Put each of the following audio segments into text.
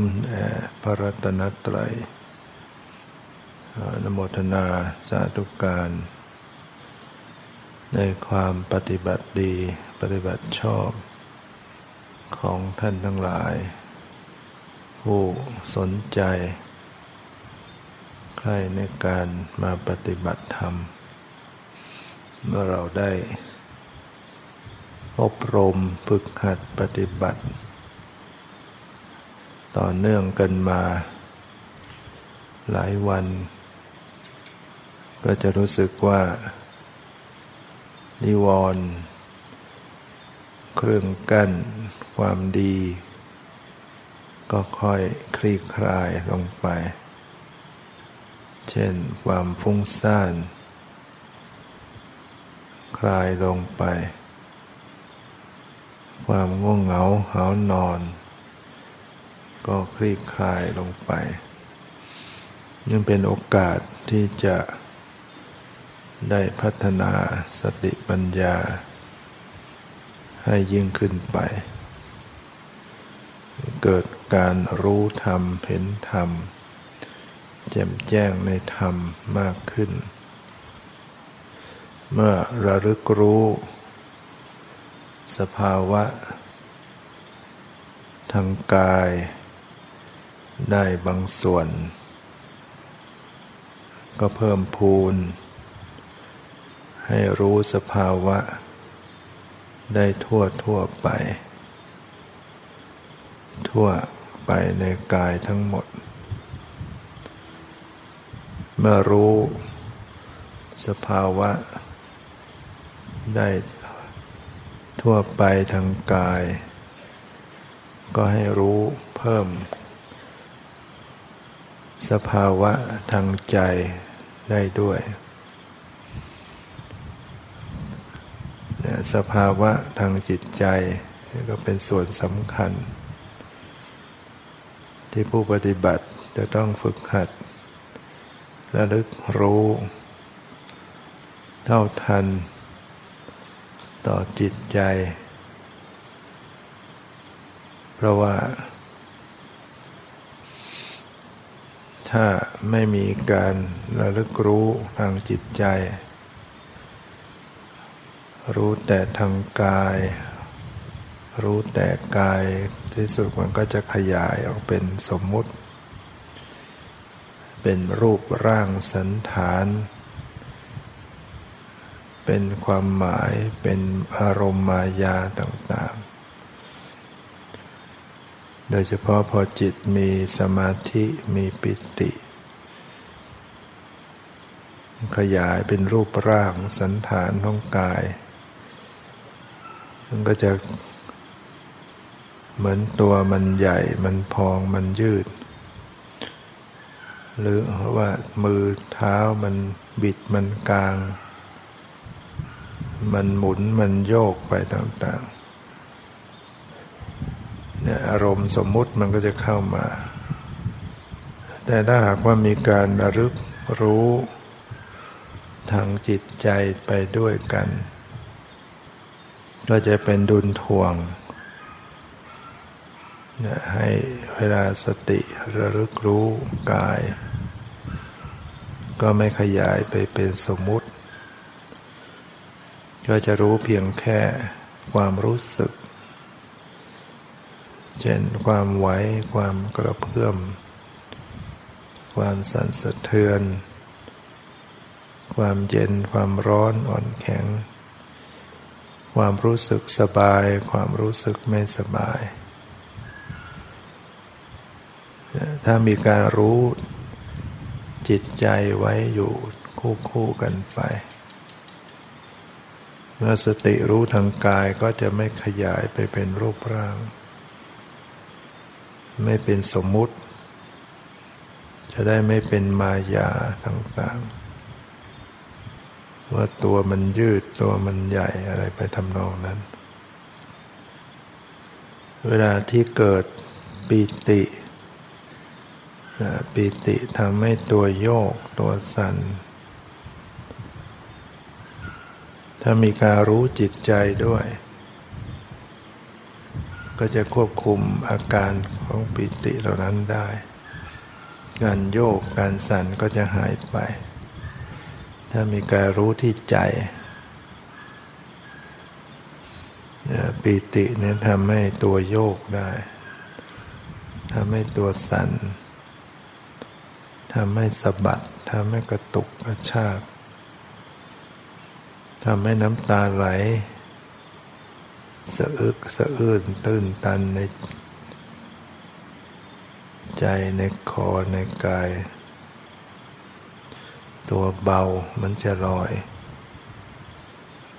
ขอนอบน้อมแด่พระรัตนตรัยนโมทนาสาธุการ ในความปฏิบัติดีปฏิบัติชอบของท่านทั้งหลาย ผู้สนใจใครในการมาปฏิบัติธรรม เมื่อเราได้ อบรมฝึกหัดปฏิบัติ ต่อเนื่องกันมา หลายวัน ก็จะรู้สึกว่า นิวรณ์เครื่องกั้นความดี ก็ค่อยคลี่คลายลงไป เช่นความฟุ้งซ่าน คลายลงไป ความง่วงเหงาหานอน ก็คลี่คลายลงไปยังเป็นโอกาสที่จะได้พัฒนาสติปัญญา ให้ยิ่งขึ้นไป เกิดการรู้ธรรมเห็นธรรม แจ่มแจ้งในธรรมมากขึ้น เมื่อระลึกรู้ สภาวะ ทางกาย ได้บางส่วน ก็เพิ่มพูน ให้รู้สภาวะ ได้ทั่วทั่วไป ทั่วไปในกายทั้งหมด เมื่อรู้สภาวะ ได้ทั่วไปทางกาย ก็ให้รู้เพิ่ม สภาวะทางใจได้ด้วย สภาวะทางจิตใจก็เป็นส่วนสำคัญ ที่ผู้ปฏิบัติจะต้องฝึกหัดระลึกรู้ เท่าทัน ต่อจิตใจ เพราะว่า ถ้าไม่มีการระลึกรู้ทางจิตใจ รู้แต่ทางกาย รู้แต่กายที่สุดมันก็จะขยายออกเป็นสมมุติ เป็นรูปร่างสันฐาน เป็นความหมายเป็นอารมณ์มายาต่าง โดยเฉพาะพอจิตมีสมาธิมีปิติ ขยายเป็นรูปร่างสันฐานของกาย มันก็จะเหมือนตัวมันใหญ่มันพองมันยืด หรือว่ามือเท้ามันบิดมันกลาง มันหมุนมันโยกไปต่างๆ เนี่ยอารมณ์สมมุติมันก็จะเข้ามา แต่ถ้าหากว่ามีการระลึกรู้ทางจิตใจไปด้วยกัน ก็จะเป็นดุลทวงเนี่ยให้เวลาสติระลึกรู้กาย ก็ไม่ขยายไปเป็นสมมุติ ก็จะรู้เพียงแค่ความรู้สึก เช่นความไหว ความกระเพื่อม ความสั่นสะเทือน ความเย็น ความร้อนอ่อนแข็ง ความรู้สึกสบาย ความรู้สึกไม่สบาย ถ้ามีการรู้จิตใจไว้อยู่คู่คู่กันไป เมื่อสติรู้ทางกายก็จะไม่ขยายไปเป็นรูปร่าง ไม่เป็นสมมุติ จะได้ไม่เป็นมายาต่างๆ ว่าตัวมันยืดตัวมันใหญ่อะไรไปทำนองนั้น เวลาที่เกิดปีติปีติทำให้ตัวโยกตัวสั่นถ้ามีการรู้จิตใจด้วย ก็จะควบคุมอาการของปิติเหล่านั้นได้ การโยกการสั่นก็จะหายไป ถ้ามีการรู้ที่ใจปิติเนี่ยทำให้ตัวโยกได้ทำให้ตัวสั่นทำให้สะบัดทำให้กระตุกกระชากทำให้น้ำตาไหล สะอึกสะอื้นตื้นตันในใจในคอในกาย ตัวเบามันจะลอย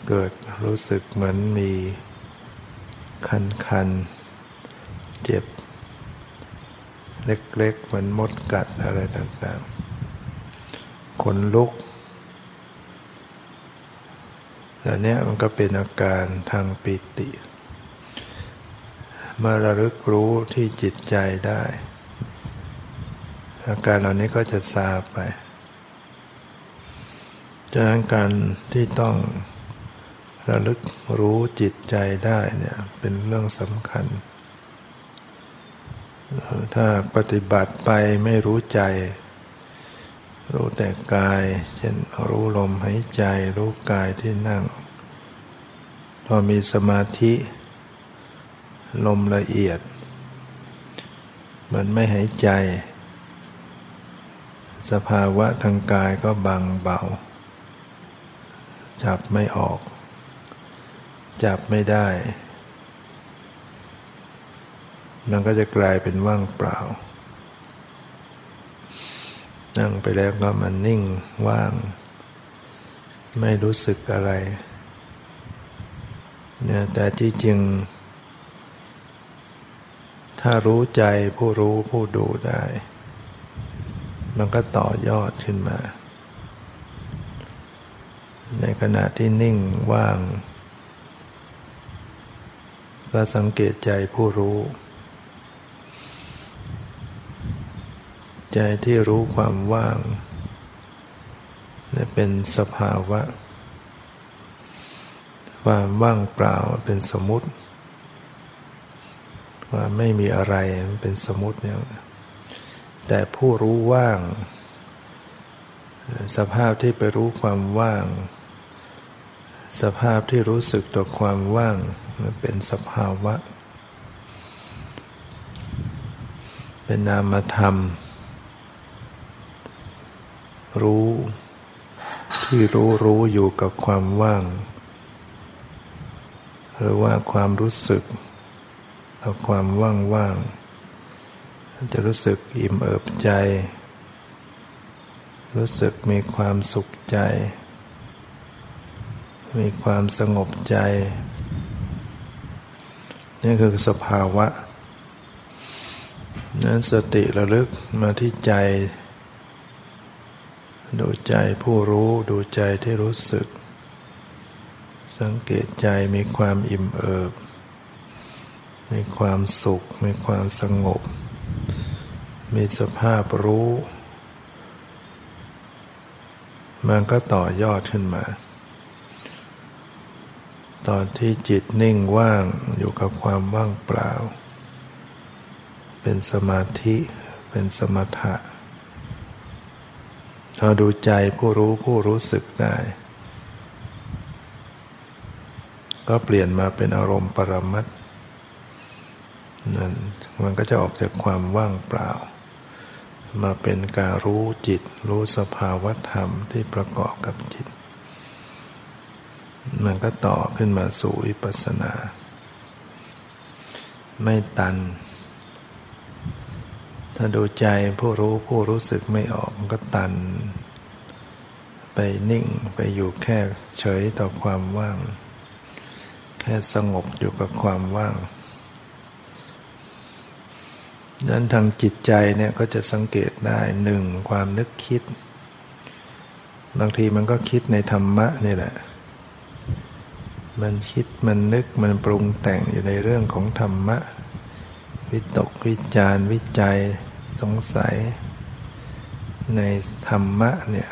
เกิดรู้สึกเหมือนมีคันคันเจ็บ เล็กๆ เหมือนมดกัดอะไรต่างๆขนลุก แล้วเนี้ยมันก็เป็นอาการทางปิติ เมื่อระลึกรู้ที่จิตใจได้ อาการเหล่านี้ก็จะซาไปฉะนั้นการที่ต้องระลึกรู้จิตใจได้เนี่ยเป็นเรื่องสำคัญ ถ้าปฏิบัติไปไม่รู้ใจ รู้แต่กาย เช่นรู้ลมหายใจ รู้กายที่นั่ง พอมีสมาธิ ลมละเอียดมันไม่หายใจ สภาวะทางกายก็บางเบา จับไม่ออก จับไม่ได้ มันก็จะกลายเป็นว่างเปล่า นั่งไปแล้วก็มันนิ่งว่าง ไม่รู้สึกอะไรเนี่ยแต่ที่จริง ถ้ารู้ใจผู้รู้ผู้ดูได้ มันก็ต่อยอดขึ้นมา ในขณะที่นิ่งว่าง ก็สังเกตใจผู้รู้ ใจที่รู้ความว่างนี่เป็นสภาวะ ความว่างเปล่าเป็นสมมติว่าไม่มีอะไรเป็นสมมติเนี่ยแต่ผู้รู้ว่าง สภาพที่ไปรู้ความว่าง สภาพที่รู้สึกต่อความว่างมันเป็นสภาวะ เป็นนามธรรม รู้ ที่รู้รู้อยู่กับความว่าง หรือว่าความรู้สึกกับความว่างว่างจะรู้สึกอิ่มเอิบใจ รู้สึกมีความสุขใจ มีความสงบใจ นี่คือสภาวะนั้นสติระลึกมาที่ใจ ดูใจผู้รู้ดูใจที่รู้สึก สังเกตใจมีความอิ่มเอิบ มีความสุข มีความสงบ มีสภาพรู้ มันก็ต่อยอดขึ้นมา ตอนที่จิตนิ่งว่างอยู่กับความว่างเปล่า เป็นสมาธิ เป็นสมถะ เราดูใจผู้รู้ผู้รู้สึกได้ ก็เปลี่ยนมาเป็นอารมณ์ปรมัตนั่นมันก็จะออกจากความว่างเปล่า มาเป็นการรู้จิต รู้สภาวธรรมที่ประกอบกับจิต มันก็ต่อขึ้นมาสู่วิปัสสนา ไม่ตัน ถ้าดูใจผู้รู้ผู้รู้สึกไม่ออกมันก็ตัน ไปนิ่งไปอยู่แค่เฉยต่อความว่าง แค่สงบอยู่กับความว่างนั้นทางจิตใจเนี่ยก็จะสังเกตได้หนึ่งความนึกคิด บางทีมันก็คิดในธรรมะนี่แหละ มันคิดมันนึกมันปรุงแต่งอยู่ในเรื่องของธรรมะ วิตกวิจารวิจัย สงสัยในธรรมะเนี่ย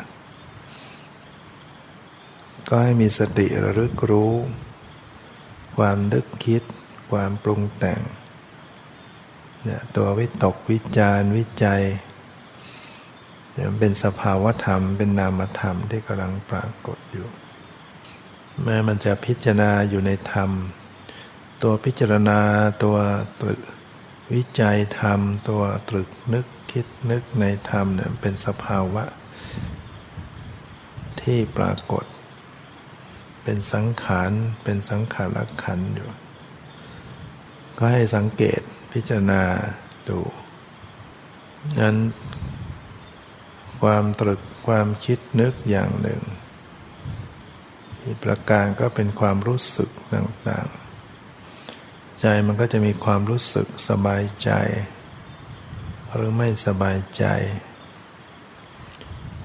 ก็ให้มีสติระลึกรู้ ความนึกคิด ความปรุงแต่งเนี่ยตัววิตกวิจารวิจัยเนี่ยเป็นสภาวธรรม เป็นนามธรรมที่กำลังปรากฏอยู่ แม้มันจะพิจารณาอยู่ในธรรม ตัวพิจารณาตัวตรึก วิจัยธรรมตัวตรึกนึกคิดนึกในธรรมเนี่ยเป็นสภาวะ ที่ปรากฏ เป็นสังขารเป็นสังขารขันอยู่ ก็ให้สังเกตพิจารณาดูนั้นความตรึกความคิดนึกอย่างหนึ่งอีกประการก็เป็นความรู้สึกต่างๆ ใจมันก็จะมีความรู้สึกสบายใจ หรือไม่สบายใจ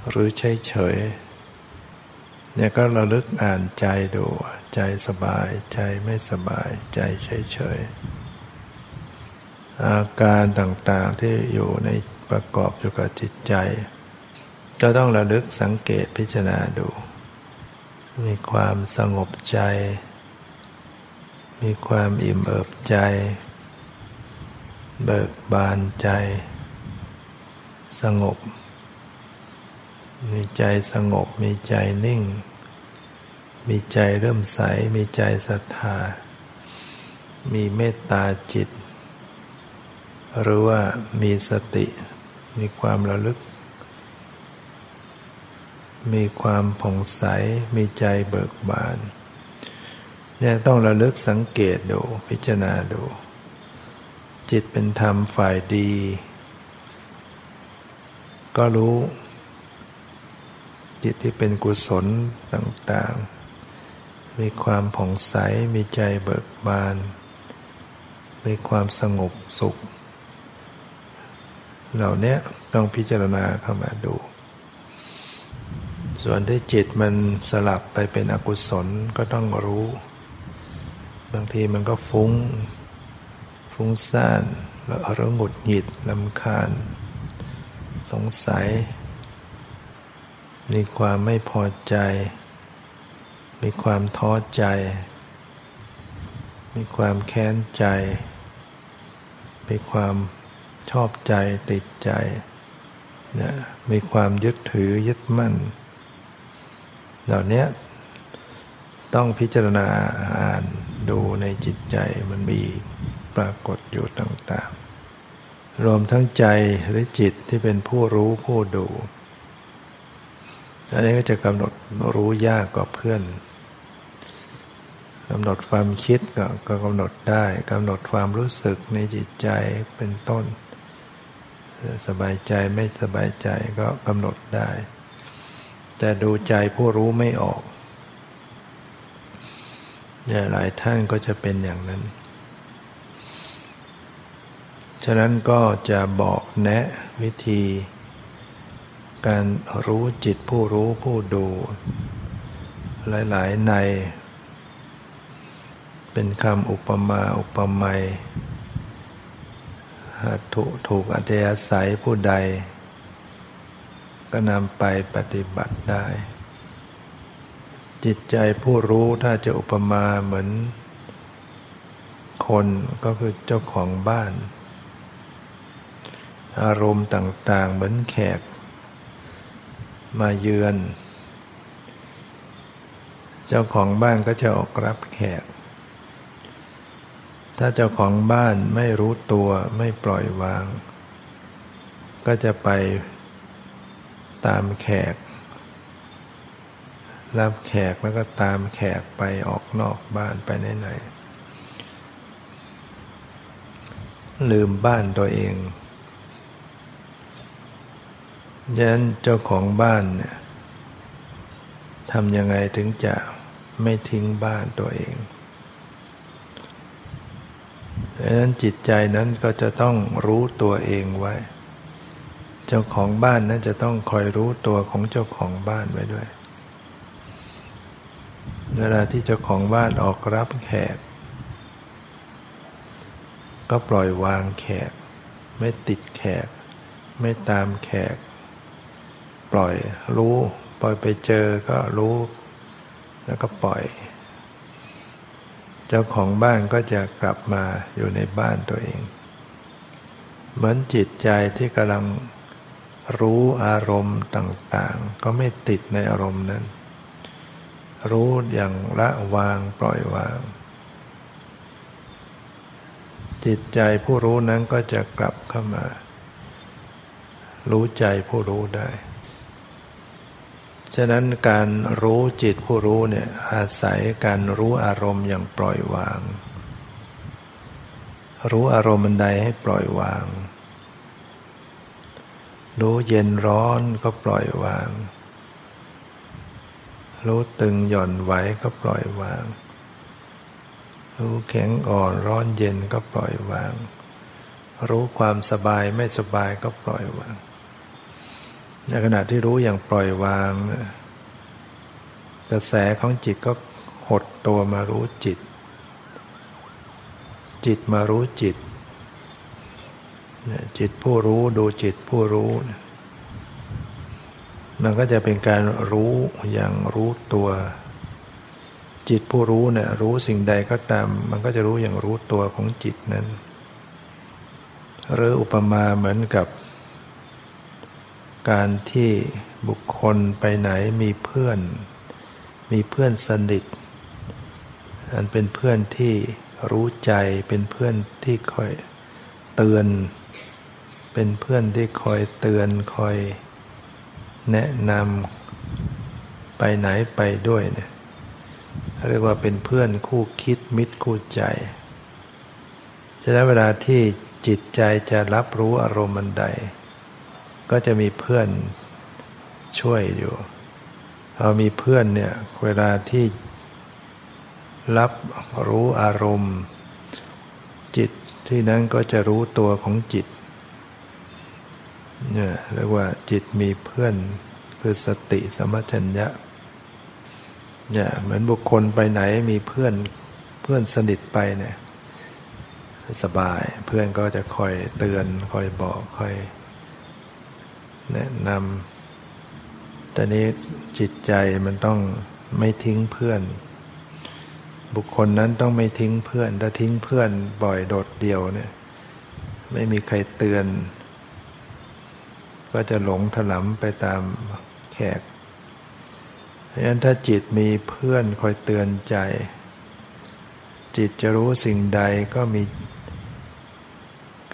หรือเฉยเฉยเนี่ยก็ระลึกอ่านใจดู ใจสบายใจไม่สบายใจเฉยเฉยอาการต่างๆที่อยู่ในประกอบอยู่กับจิตใจ ก็ต้องระลึกสังเกตพิจารณาดู มีความสงบใจ มีความอิ่มเอิบใจ เบิกบานใจ สงบ มีใจสงบมีใจนิ่ง มีใจเริ่มใส มีใจศรัทธา มีเมตตาจิต หรือว่ามีสติ มีความระลึก มีความผ่องใส มีใจเบิกบาน เนี่ยต้องระลึกสังเกตดูพิจารณาดู จิตเป็นธรรมฝ่ายดี ก็รู้ จิตที่เป็นกุศลต่างๆ มีความผ่องใสมีใจเบิกบาน มีความสงบสุข เหล่านี้ต้องพิจารณาเข้ามาดู ส่วนที่จิตมันสลับไปเป็นอกุศลก็ต้องรู้ บางทีมันก็ฟุ้ง ฟุ้งซ่านแล้วรหงุดหงิดลำคาญ สงสัย มีความไม่พอใจ มีความท้อใจ มีความแค้นใจ มีความชอบใจติดใจนะมีความยึดถือยึดมั่น เหล่านี้ ต้องพิจารณาอ่านดูในจิตใจมันมีปรากฏอยู่ต่างๆ รวมทั้งใจหรือจิตที่เป็นผู้รู้ผู้ดู อันนี้ก็จะกำหนดรู้ยากกว่าเพื่อนกำหนดความคิดก็กำหนดได้กำหนดความรู้สึกในจิตใจเป็นต้น สบายใจไม่สบายใจก็กำหนดได้ แต่ดูใจผู้รู้ไม่ออก เนี่ยหลายท่านก็จะเป็นอย่างนั้น ฉะนั้นก็จะบอกแนะวิธี การรู้จิตผู้รู้ผู้ดู หลายๆใน เป็นคำอุปมาอุปไมยถูกถูกอัธยาศัยผู้ใด ก็นำไปปฏิบัติได้ จิตใจผู้รู้ถ้าจะอุปมาเหมือน คนก็คือเจ้าของบ้าน อารมณ์ต่างๆเหมือนแขก มาเยือน เจ้าของบ้านก็จะออกรับแขก ถ้าเจ้าของบ้านไม่รู้ตัวไม่ปล่อยวาง ก็จะไปตามแขก รับแขกแล้วก็ตามแขกไปออกนอกบ้านไปไหนๆลืมบ้านตัวเองยันเจ้าของบ้านเนี่ยทำยังไงถึงจะไม่ทิ้งบ้านตัวเองดังนั้นจิตใจนั้นก็จะต้องรู้ตัวเองไว้ เจ้าของบ้านนั้นจะต้องคอยรู้ตัวของเจ้าของบ้านไว้ด้วย เวลาที่เจ้าของบ้านออกรับแขก ก็ปล่อยวางแขก ไม่ติดแขก ไม่ตามแขก ปล่อยรู้ ปล่อยไปเจอก็รู้ แล้วก็ปล่อย เจ้าของบ้านก็จะกลับมาอยู่ในบ้านตัวเอง เหมือนจิตใจที่กำลังรู้อารมณ์ต่าง ๆ ก็ไม่ติดในอารมณ์นั้น รู้อย่างละวางปล่อยวาง จิตใจผู้รู้นั้นก็จะกลับเข้ามา รู้ใจผู้รู้ได้ ฉะนั้นการรู้จิตผู้รู้เนี่ยอาศัยการรู้อารมณ์อย่างปล่อยวาง รู้อารมณ์ใดให้ปล่อยวาง รู้เย็นร้อนก็ปล่อยวาง รู้ตึงหย่อนไหวก็ปล่อยวาง รู้แข็งอ่อนร้อนเย็นก็ปล่อยวาง รู้ความสบายไม่สบายก็ปล่อยวาง ในขณะที่รู้อย่างปล่อยวาง กระแสของจิตก็หดตัวมารู้จิต จิตมารู้จิตจิตผู้รู้ดูจิตผู้รู้ มันก็จะเป็นการรู้อย่างรู้ตัว จิตผู้รู้เนี่ยรู้สิ่งใดก็ตาม มันก็จะรู้อย่างรู้ตัวของจิตนั้น หรืออุปมาเหมือนกับ การที่บุคคลไปไหนมีเพื่อน มีเพื่อนสนิทอันเป็นเพื่อนที่รู้ใจเป็นเพื่อนที่คอยเตือน เป็นเพื่อนที่คอยเตือนคอย แนะนำไปไหนไปด้วยเนี่ยเรียกว่าเป็นเพื่อนคู่คิดมิตรคู่ใจฉะนั้นเวลาที่จิตใจจะรับรู้อารมณ์มันใด ก็จะมีเพื่อนช่วยอยู่พอมีเพื่อนเนี่ยเวลาที่รับรู้อารมณ์ จิตที่นั้นก็จะรู้ตัวของจิต เนี่ยเรียกว่าจิตมีเพื่อนคือสติสมัชัญญะเนี่ยเหมือนบุคคลไปไหนมีเพื่อนเพื่อนสนิทไปเนี่ยสบายเพื่อนก็จะคอยเตือนคอยบอกคอยแนะนำแต่นี้จิตใจมันต้องไม่ทิ้งเพื่อน บุคคลนั้นต้องไม่ทิ้งเพื่อน ถ้าทิ้งเพื่อนบ่อยโดดเดี่ยวเนี่ยไม่มีใครเตือน ก็จะหลงถลำไปตามแขกเพราะฉะนั้นถ้าจิตมีเพื่อนคอยเตือนใจ จิตจะรู้สิ่งใดก็มี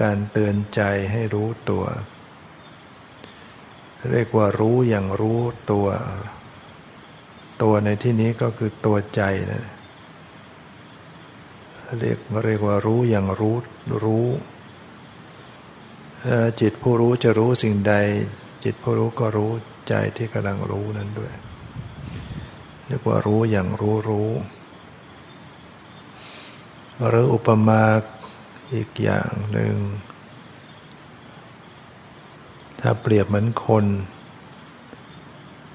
การเตือนใจให้รู้ตัว เรียกว่ารู้อย่างรู้ตัว ตัวในที่นี้ก็คือตัวใจนะเรียกเรียกว่ารู้อย่างรู้รู้ จิตผู้รู้จะรู้สิ่งใด จิตผู้รู้ก็รู้ใจที่กำลังรู้นั้นด้วยเรียกว่ารู้อย่างรู้รู้ หรืออุปมาอีกอย่างหนึ่ง ถ้าเปรียบเหมือนคน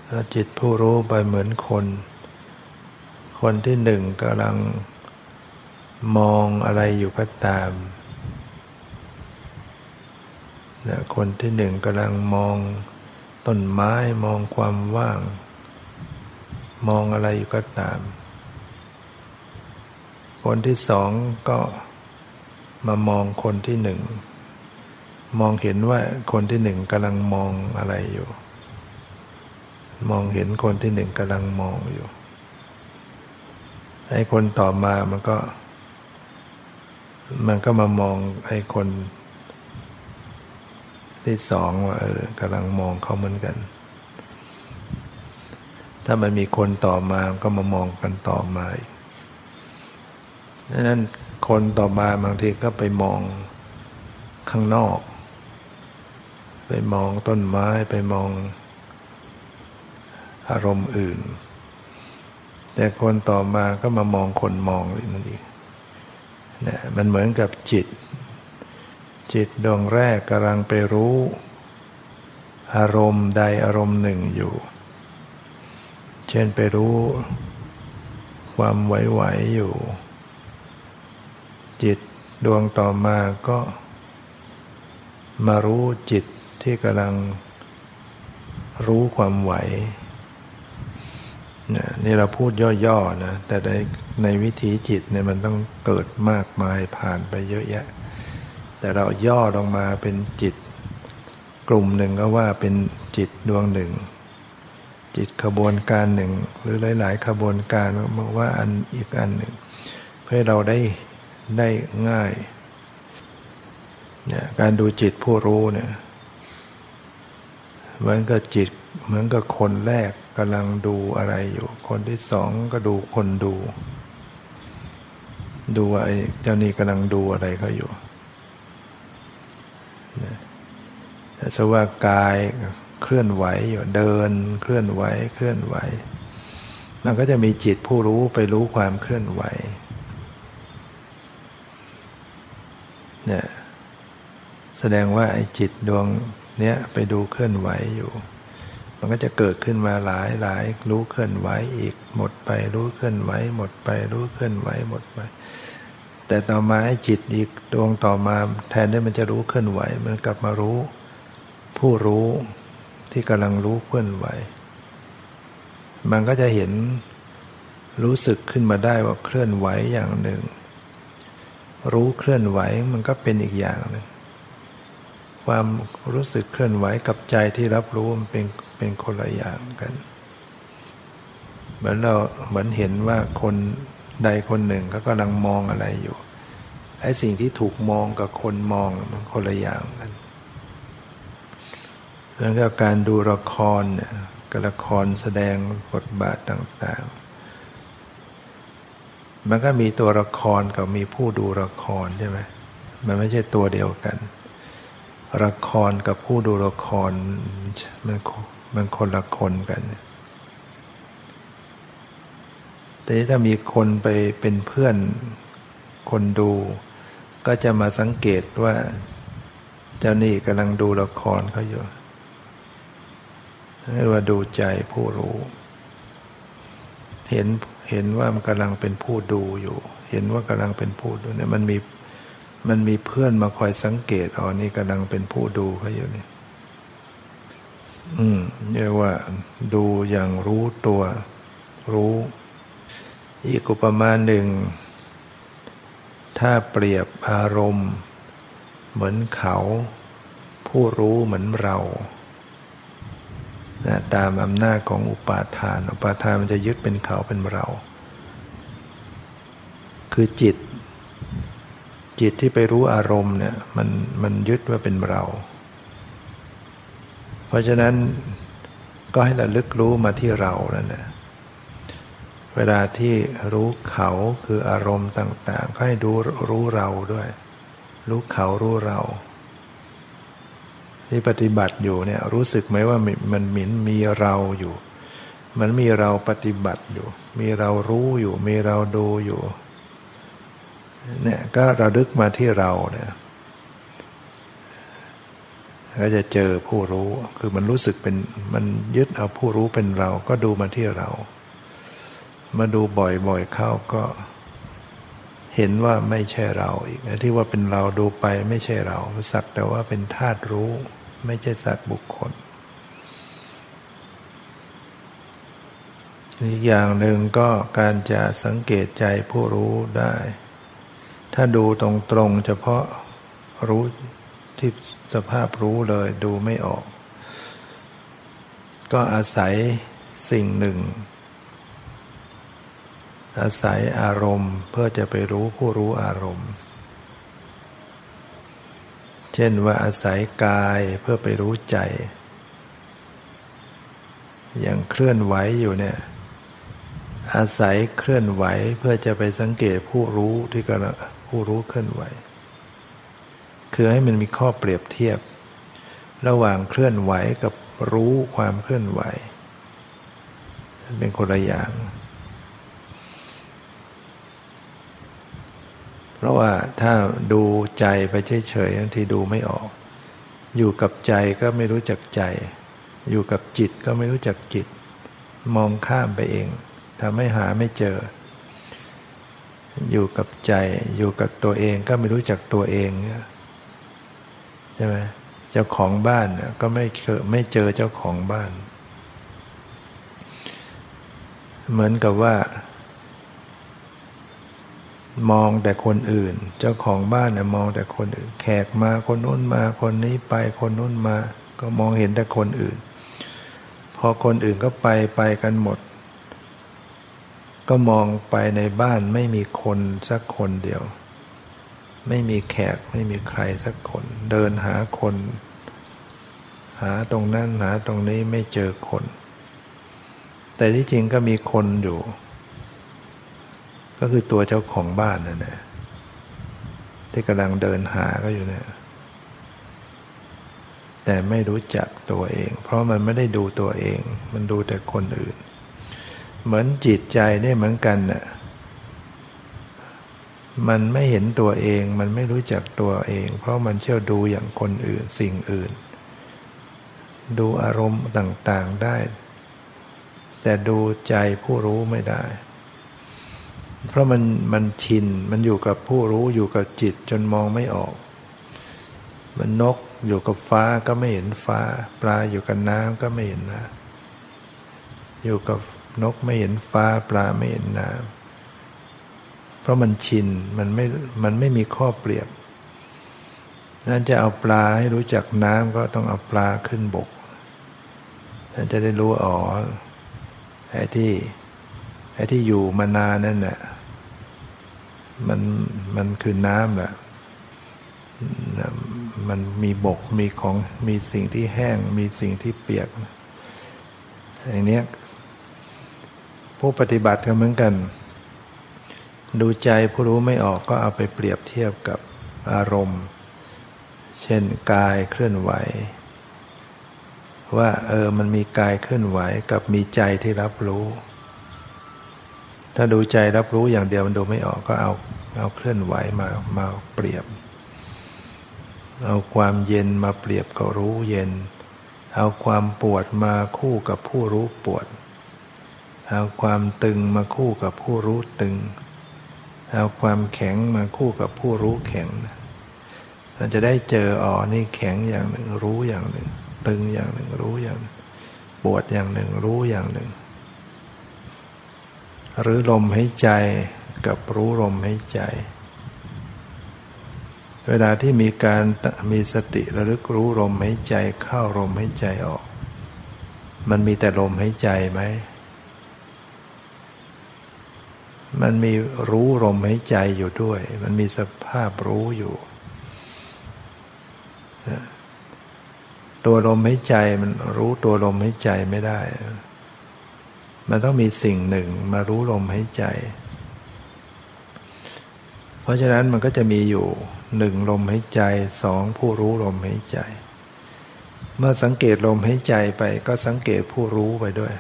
ถ้าจิตผู้รู้ไปเหมือนคน คนที่หนึ่งกำลังมองอะไรอยู่ก็ตาม นะคนที่หนึ่งกำลังมองต้นไม้มองความว่าง มองอะไรอยู่ก็ตาม คนที่สองก็มามองคนที่หนึ่ง มองเห็นว่าคนที่หนึ่งกำลังมองอะไรอยู่ มองเห็นคนที่หนึ่งกำลังมองอยู่ไอ้คนต่อมามันก็ มันก็มามองไอ้คน ที่สองว่าเออกำลังมองเขาเหมือนกัน ถ้ามันมีคนต่อมาก็มามองกันต่อมาดังนั้นคนต่อมาบางทีก็ไปมองข้างนอก ไปมองต้นไม้ไปมองอารมณ์อื่น แต่คนต่อมาก็มามองคนมองนั่นเองเนี่ยมันเหมือนกับจิต จิตดวงแรกกำลังไปรู้ อารมณ์ใดอารมณ์หนึ่งอยู่ เช่นไปรู้ ความไหวๆอยู่ จิตดวงต่อมาก็ มารู้จิตที่กำลังรู้ความไหวนี่เราพูดย่อๆนะ แต่ในในวิถีจิตเนี่ยมันต้องเกิดมากมายผ่านไปเยอะแยะ แต่เราย่อลงมาเป็นจิต กลุ่มหนึ่งก็ว่าเป็นจิตดวงหนึ่ง จิตขบวนการหนึ่ง หรือหลาย ๆ ขบวนการมาว่าอันอีกอันหนึ่ง เพื่อเราได้ได้ง่ายเนี่ยการดูจิตผู้รู้เนี่ยเหมือนกับจิตเหมือนกับคนแรกกำลังดูอะไรอยู่ คนที่สองก็ดูคนดู ดูว่าไอ้เจ้านี่กำลังดูอะไรเขาอยู่ แต่สว่ากายเคลื่อนไหวอยู่เดิน เคลื่อนไหวเคลื่อนไหว มันก็จะมีจิตผู้รู้ไปรู้ความเคลื่อนไหวเนี่ยแสดงว่าไอ้จิตดวงเนี้ยไปดูเคลื่อนไหวอยู่ มันก็จะเกิดขึ้นมาหลายหลายรู้เคลื่อนไหวอีกหมดไปรู้เคลื่อนไหว หมดไปรู้เคลื่อนไหวหมดไป แต่ต่อมาไอ้จิตอีกดวงต่อมา แทนที่มันจะรู้เคลื่อนไหว มันกลับมารู้ ผู้รู้ที่กำลังรู้เคลื่อนไหว มันก็จะเห็นรู้สึกขึ้นมาได้ว่าเคลื่อนไหวอย่างหนึ่ง รู้เคลื่อนไหวมันก็เป็นอีกอย่างหนึ่งความรู้สึกเคลื่อนไหวกับใจที่รับรู้มันเป็นเป็นคนละอย่างกัน เหมือนเราเหมือนเห็นว่าคน ใดคนหนึ่งเขากำลังมองอะไรอยู่ไอ้สิ่งที่ถูกมองกับคนมองมันคนละอย่างกันแล้วก็การดูละครเนี่ยละครแสดงบทบาทต่าง ๆ มันก็มีตัวละครกับมีผู้ดูละครใช่ไหมมันไม่ใช่ตัวเดียวกัน ละครกับผู้ดูละครมันมันคนละคนกัน แต่ถ้ามีคนไปเป็นเพื่อนคนดู ก็จะมาสังเกตว่า เจ้านี่กำลังดูละครเขาอยู่เรียกว่าดูใจผู้รู้ เห็นเห็นว่ามันกำลังเป็นผู้ดูอยู่ เห็นว่ากำลังเป็นผู้ดูเนี่ยมันมีมันมีเพื่อนมาคอยสังเกตอ๋อนี่กำลังเป็นผู้ดูเขาอยู่นี่อืมเรียกว่า ดูอย่างรู้ตัว รู้ อีกอุปมาหนึ่ง ถ้าเปรียบอารมณ์ เหมือนเขา ผู้รู้เหมือนเรานะตามอำนาจของอุปาทาน อุปาทานมันจะยึดเป็นเขาเป็นเรา คือจิต จิตที่ไปรู้อารมณ์เนี่ยมันมันยึดว่าเป็นเรา เพราะฉะนั้นก็ให้ระลึกรู้มาที่เรานั่นแหละ เวลาที่รู้เขาคืออารมณ์ต่างๆ ก็ให้ดูรู้เราด้วย รู้เขารู้เรา ที่ปฏิบัติอยู่เนี่ยรู้สึกไหมว่ามันมินมีเราอยู่ มันมีเราปฏิบัติอยู่ มีเรารู้อยู่ มีเราดูอยู่เนี่ยก็ระลึกมาที่เราเนี่ยก็จะเจอผู้รู้คือมันรู้สึกเป็นมันยึดเอาผู้รู้เป็นเราก็ดูมาที่เรา มาดูบ่อยๆเข้าก็เห็นว่าไม่ใช่เราอีกที่ว่าเป็นเราดูไปไม่ใช่เราสักแต่ว่าเป็นธาตุรู้ ไม่ใช่สัตว์บุคคลอีกอย่างหนึ่งก็การจะสังเกตใจผู้รู้ได้ ถ้าดูตรงๆเฉพาะรู้ที่สภาพรู้เลยดูไม่ออก ก็อาศัยสิ่งหนึ่ง อาศัยอารมณ์เพื่อจะไปรู้ผู้รู้อารมณ์ เช่นว่าอาศัยกายเพื่อไปรู้ใจ อย่างเคลื่อนไหวอยู่เนี่ยอาศัยเคลื่อนไหวเพื่อจะไปสังเกตผู้รู้ที่กำลังผู้รู้เคลื่อนไหว คือให้มันมีข้อเปรียบเทียบ ระหว่างเคลื่อนไหวกับรู้ความเคลื่อนไหว เป็นคนละอย่าง เพราะว่าถ้าดูใจไปเฉยๆบางทีดูไม่ออก อยู่กับใจก็ไม่รู้จักใจ อยู่กับจิตก็ไม่รู้จักจิต มองข้ามไปเองทำให้หาไม่เจอ อยู่กับใจ อยู่กับตัวเองก็ไม่รู้จักตัวเองใช่ไหมเจ้าของบ้านก็ไม่เคยไม่เจอเจ้าของบ้าน เหมือนกับว่า มองแต่คนอื่น เจ้าของบ้านเนี่ยมองแต่คนอื่น แขกมาคนนู้นมาคนนี้ไปคนนู้นมา ก็มองเห็นแต่คนอื่น พอคนอื่นก็ไปไปกันหมด ก็มองไปในบ้านไม่มีคนสักคนเดียว ไม่มีแขกไม่มีใครสักคน เดินหาคน หาตรงนั้นหาตรงนี้ไม่เจอคน แต่ที่จริงก็มีคนอยู่ ก็คือตัวเจ้าของบ้านนั่นแหละที่กำลังเดินหาก็อยู่เนี่ยแต่ไม่รู้จักตัวเอง เพราะมันไม่ได้ดูตัวเอง มันดูแต่คนอื่น เหมือนจิตใจเนี่ยเหมือนกันน่ะมันไม่เห็นตัวเอง มันไม่รู้จักตัวเอง เพราะมันเชี่ยวดูอย่างคนอื่นสิ่งอื่น ดูอารมณ์ต่างๆได้ แต่ดูใจผู้รู้ไม่ได้ เพราะมันมันชิน มันอยู่กับผู้รู้อยู่กับจิตจนมองไม่ออก มันนกอยู่กับฟ้าก็ไม่เห็นฟ้า ปลาอยู่กับน้ำก็ไม่เห็นน้ำอยู่กับนกไม่เห็นฟ้า ปลาไม่เห็นน้ำเพราะมันชินมันไม่มันไม่มีข้อเปรียบนั่นจะเอาปลาให้รู้จักน้ำก็ต้องเอาปลาขึ้นบกนั่นจะได้รู้อ๋อไอ้ที่ไอ้ที่อยู่มานานนั่นแหละ มันมันคือน้ำแหละมันมีบกมีของมีสิ่งที่แห้ง มีสิ่งที่เปียกอย่างนี้ผู้ปฏิบัติก็เหมือนกัน ดูใจผู้รู้ไม่ออกก็เอาไปเปรียบเทียบกับอารมณ์ เช่นกายเคลื่อนไหว ว่าเออมันมีกายเคลื่อนไหวกับมีใจที่รับรู้ ถ้าดูใจรับรู้อย่างเดียวมันดูไม่ออกก็เอาเอาเคลื่อนไหวมามาเปรียบ เอาความเย็นมาเปรียบกับรู้เย็น เอาความปวดมาคู่กับผู้รู้ปวด เอาความตึงมาคู่กับผู้รู้ตึง เอาความแข็งมาคู่กับผู้รู้แข็งมันจะได้เจออ๋อนี่แข็งอย่างหนึ่งรู้อย่างหนึ่ง ตึงอย่างหนึ่งรู้อย่างปวดอย่างหนึ่งรู้อย่างหนึ่ง หรือลมหายใจกับรู้ลมหายใจ เวลาที่มีการมีสติระลึกรู้ลมหายใจเข้าลมหายใจออก มันมีแต่ลมหายใจไหม มันมีรู้ลมหายใจอยู่ด้วย มันมีสภาพรู้อยู่ ตัวลมหายใจมันรู้ตัวลมหายใจไม่ได้ มันต้องมีสิ่งหนึ่งมารู้ลมหายใจ เพราะฉะนั้นมันก็จะมีอยู่หนึ่งลมหายใจสองผู้รู้ลมหายใจ เมื่อสังเกตลมหายใจไปก็สังเกตผู้รู้ไปด้วย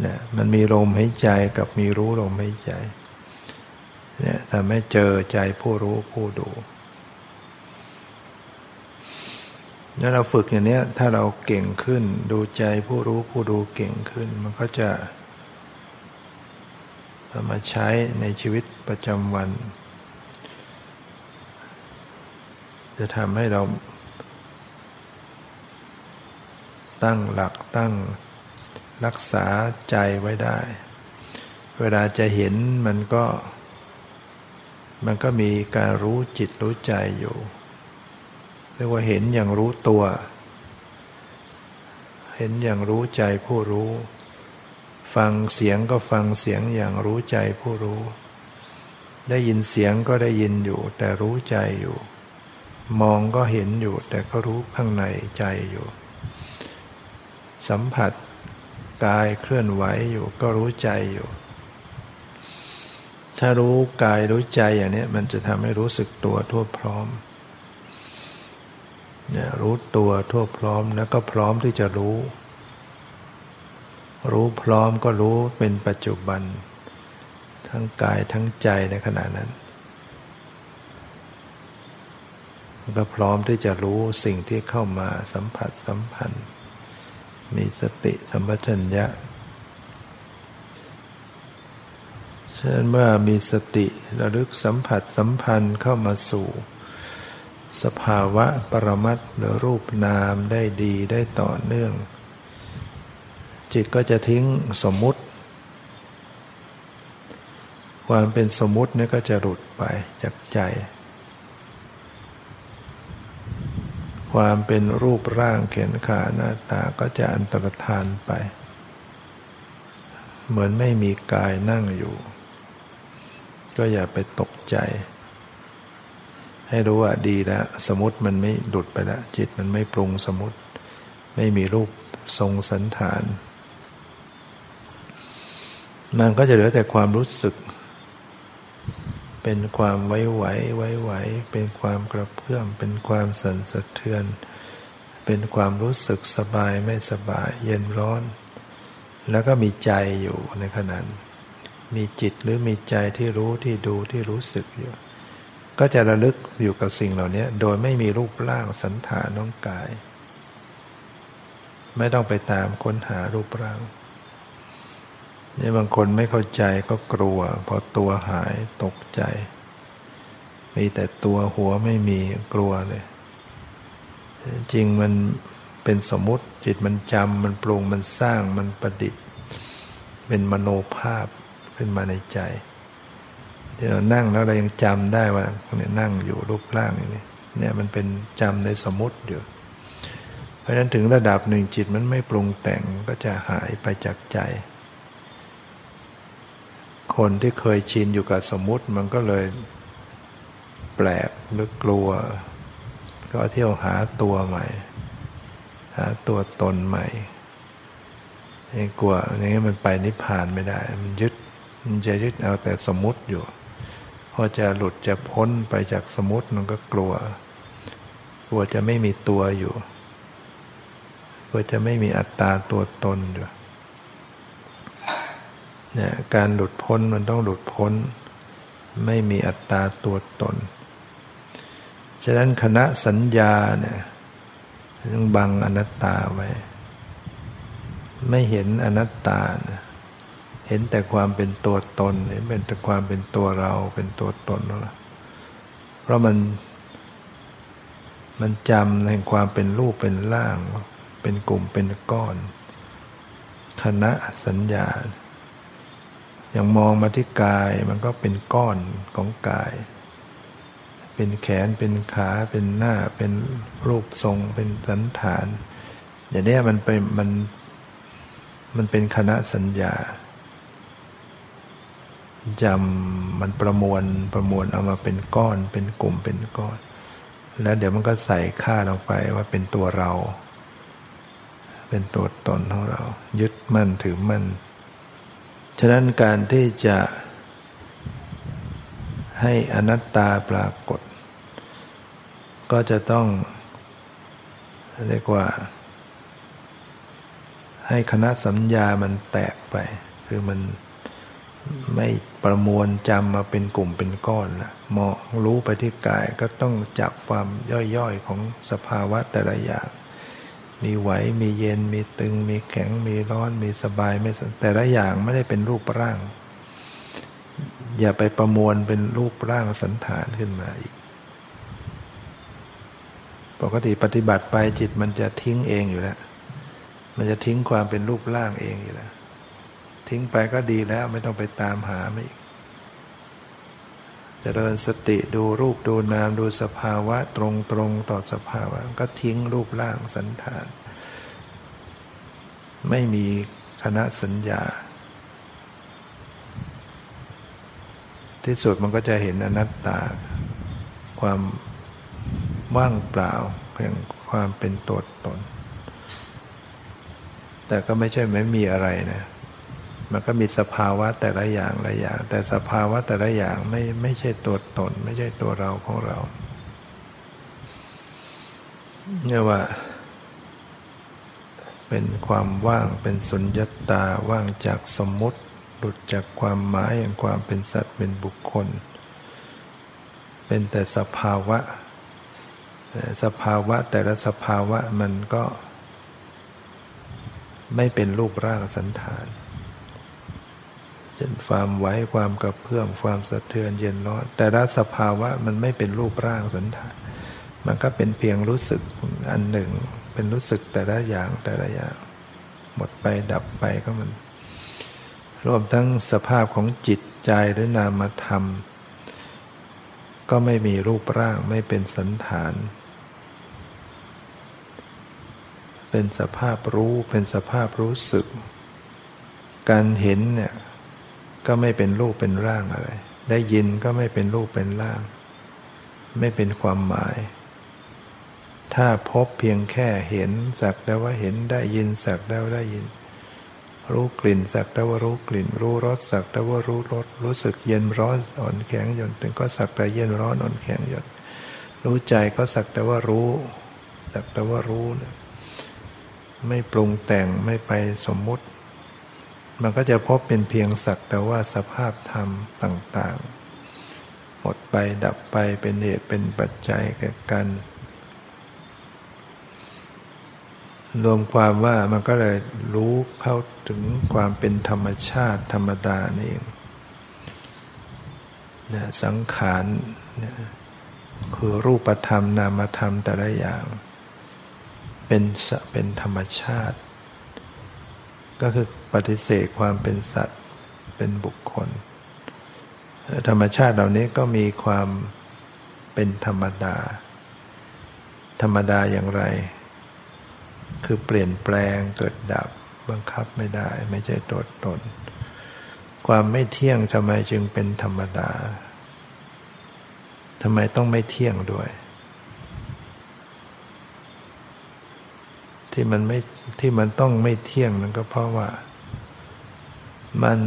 เนี่ยมันมีลมหายใจกับมีรู้ลมหายใจเนี่ยทำให้เจอใจผู้รู้ผู้ดู ถ้าเราฝึกอย่างนี้ถ้าเราเก่งขึ้น ดูใจผู้รู้ผู้ดูเก่งขึ้น มันก็จะมาใช้ในชีวิตประจำวัน จะทำให้เรา ตั้งหลักตั้งรักษาใจไว้ได้ เวลาจะเห็นมันก็ มันก็มีการรู้จิตรู้ใจอยู่ เรียกว่าเห็นอย่างรู้ตัว เห็นอย่างรู้ใจผู้รู้ ฟังเสียงก็ฟังเสียงอย่างรู้ใจผู้รู้ ได้ยินเสียงก็ได้ยินอยู่ แต่รู้ใจอยู่ มองก็เห็นอยู่ แต่ก็รู้ข้างในใจอยู่ สัมผัสกายเคลื่อนไหวอยู่ก็รู้ใจอยู่ ถ้ารู้กายรู้ใจอย่างนี้มันจะทำให้รู้สึกตัวทั่วพร้อม รู้ตัวทั่วพร้อมแล้วก็พร้อมที่จะรู้ รู้พร้อมก็รู้เป็นปัจจุบัน ทั้งกายทั้งใจในขณะนั้นก็พร้อมที่จะรู้สิ่งที่เข้ามาสัมผัสสัมพันธ์ มีสติสัมปชัญญะเช่นเมื่อมีสติระลึกสัมผัสสัมพันธ์เข้ามาสู่ สภาวะปรมัตหรือรูปนามได้ดีได้ต่อเนื่อง จิตก็จะทิ้งสมมุติ ความเป็นสมมุตินี่ก็จะหลุดไปจากใจ ความเป็นรูปร่างเขียนขาหน้าตาก็จะอันตรธานไป เหมือนไม่มีกายนั่งอยู่ ก็อย่าไปตกใจ ให้รู้ว่าดีแล้ว สมมติมันไม่หลุดไปแล้ว จิตมันไม่ปรุงสมมติ ไม่มีรูปทรงสันฐาน มันก็จะเหลือแต่ความรู้สึก เป็นความไว้ไหวไว้ไหว เป็นความกระเพื่อม เป็นความสั่นสะเทือน เป็นความรู้สึกสบายไม่สบาย เย็นร้อน แล้วก็มีใจอยู่ในขณะมีจิตหรือมีใจที่รู้ที่ดูที่รู้สึกอยู่ ก็จะระลึกอยู่กับสิ่งเหล่านี้โดยไม่มีรูปร่างสันฐานน้องกาย ไม่ต้องไปตามค้นหารูปร่างนี่บางคนไม่เข้าใจก็กลัว พอตัวหายตกใจ มีแต่ตัวหัวไม่มีกลัวเลย จริงมันเป็นสมมติจิตมันจำมันปรุงมันสร้างมันประดิษฐ์ เป็นมโนภาพขึ้นมาในใจ ที่เรานั่งแล้วเรายังจำได้ว่าเนี่ยนั่งอยู่รูปร่างอย่างนี้เนี่ยมันเป็นจำในสมมติอยู่ เพราะฉะนั้นถึงระดับหนึ่งจิตมันไม่ปรุงแต่งก็จะหายไปจากใจ คนที่เคยชินอยู่กับสมมติมันก็เลยแปลกหรือกลัว ก็เที่ยวหาตัวใหม่ หาตัวตนใหม่ยังกลัวอย่างนี้มันไปนิพพานไม่ได้ มันยึดมันจะยึดเอาแต่สมมติอยู่ พอจะหลุดจะพ้นไปจากสมมติมันก็กลัว กลัวจะไม่มีตัวอยู่ กลัวจะไม่มีอัตตาตัวตนอยู่เนี่ยการหลุดพ้นมันต้องหลุดพ้น ไม่มีอัตตาตัวตน ฉะนั้นคณะสัญญาเนี่ยต้องบังอนัตตาไว้ ไม่เห็นอนัตตานะ เห็นแต่ความเป็นตัวตน เห็นเป็นแต่ความเป็นตัวเรา เป็นตัวตนเราเพราะมันมันจำในความเป็นรูปเป็นร่าง เป็นกลุ่มเป็นก้อน คณะสัญญา อย่างมองมาที่กายมันก็เป็นก้อนของกาย เป็นแขนเป็นขาเป็นหน้า เป็นรูปทรง เป็นสันฐาน อย่างนี้มันเป็นมันมันเป็นคณะสัญญา จำมันประมวลประมวลเอามาเป็นก้อนเป็นกลุ่มเป็นก้อน แล้วเดี๋ยวมันก็ใส่ค่าลงไปว่าเป็นตัวเรา เป็นตัวตนของเรา ยึดมั่นถือมั่น ฉะนั้นการที่จะให้อนัตตาปรากฏ ก็จะต้องเรียกว่า ให้คณะสัญญามันแตกไป คือมัน ไม่ประมวลจำมาเป็นกลุ่มเป็นก้อนละมองรู้ไปที่กายก็ต้องจับความย่อยๆของสภาวะแต่ละอย่าง มีไหวมีเย็นมีตึง มีแข็งมีร้อนมีสบายไม่แต่ละอย่างไม่ได้เป็นรูปร่าง อย่าไปประมวลเป็นรูปร่างสันฐานขึ้นมาอีก ปกติปฏิบัติไปจิตมันจะทิ้งเองอยู่แล้ว มันจะทิ้งความเป็นรูปร่างเองอยู่แล้ว ทิ้งไปก็ดีแล้วไม่ต้องไปตามหาไม่อีกจริญสติดูรูปดูนามดูสภาวะตรงตรงต่อสภาวะ ก็ทิ้งรูปร่างสันฐาน ไม่มีคณะสัญญา ที่สุดมันก็จะเห็นอนัตตา ความว่างเปล่าเพียงความเป็นตัวตน แต่ก็ไม่ใช่ไม่มีอะไรนะ มันก็มีสภาวะแต่ละอย่างละอย่าง แต่สภาวะแต่ละอย่างไม่ไม่ใช่ตัวตน ไม่ใช่ตัวเราของเราเนี่ยว่า เป็นความว่างเป็นสุญญตาว่างจากสมมติหลุดจากความหมายอย่างความเป็นสัตว์เป็นบุคคล เป็นแต่สภาวะ สภาวะแต่ละสภาวะมันก็ ไม่เป็นรูปร่างสันฐาน เช่นความไหวความกระเพื่อมความสะเทือนเย็นร้อนแต่ละสภาวะมันไม่เป็นรูปร่างสันฐานมันก็เป็นเพียงรู้สึกอันหนึ่ง เป็นรู้สึกแต่ละอย่างแต่ละอย่างหมดไปดับไปก็มัน รวมทั้งสภาพของจิตใจหรือนามธรรม ก็ไม่มีรูปร่างไม่เป็นสันฐาน เป็นสภาพรู้เป็นสภาพรู้สึก การเห็นเนี่ย ก็ไม่เป็นรูปเป็นร่างอะไร ได้ยินก็ไม่เป็นรูปเป็นร่าง ไม่เป็นความหมาย ถ้าพบเพียงแค่เห็นสักแต่ว่าเห็นได้ยินสักแต่ว่าได้ยิน รู้กลิ่นสักแต่ว่ารู้กลิ่น รู้รสสักแต่ว่ารู้รสรู้สึกเย็นร้อนอ่อนแข็งหย่อนตึงก็สักแต่เย็นร้อนอ่อนแข็งหย่อนรู้ใจก็สักแต่ว่ารู้ สักแต่ว่ารู้ ไม่ปรุงแต่งไม่ไปสมมุติ มันก็จะพบเป็นเพียงสักแต่ว่าสภาพธรรมต่างๆ หมดไปดับไปเป็นเหตุเป็นปัจจัยแก่กัน รวมความว่ามันก็เลยรู้เข้าถึงความเป็นธรรมชาติธรรมดานี่เองนะสังขารนะคือรูปธรรมนามธรรมแต่ละอย่าง เป็นเป็นธรรมชาติ ก็คือปฏิเสธความเป็นสัตว์เป็นบุคคล ธรรมชาติเหล่านี้ก็มีความเป็นธรรมดา ธรรมดาอย่างไร คือเปลี่ยนแปลงเกิดดับบังคับไม่ได้ไม่ใช่ตัวตน ความไม่เที่ยงทำไมจึงเป็นธรรมดาทำไมต้องไม่เที่ยงด้วย ที่มันไม่ที่มันต้องไม่เที่ยงนั่นก็เพราะว่ามัน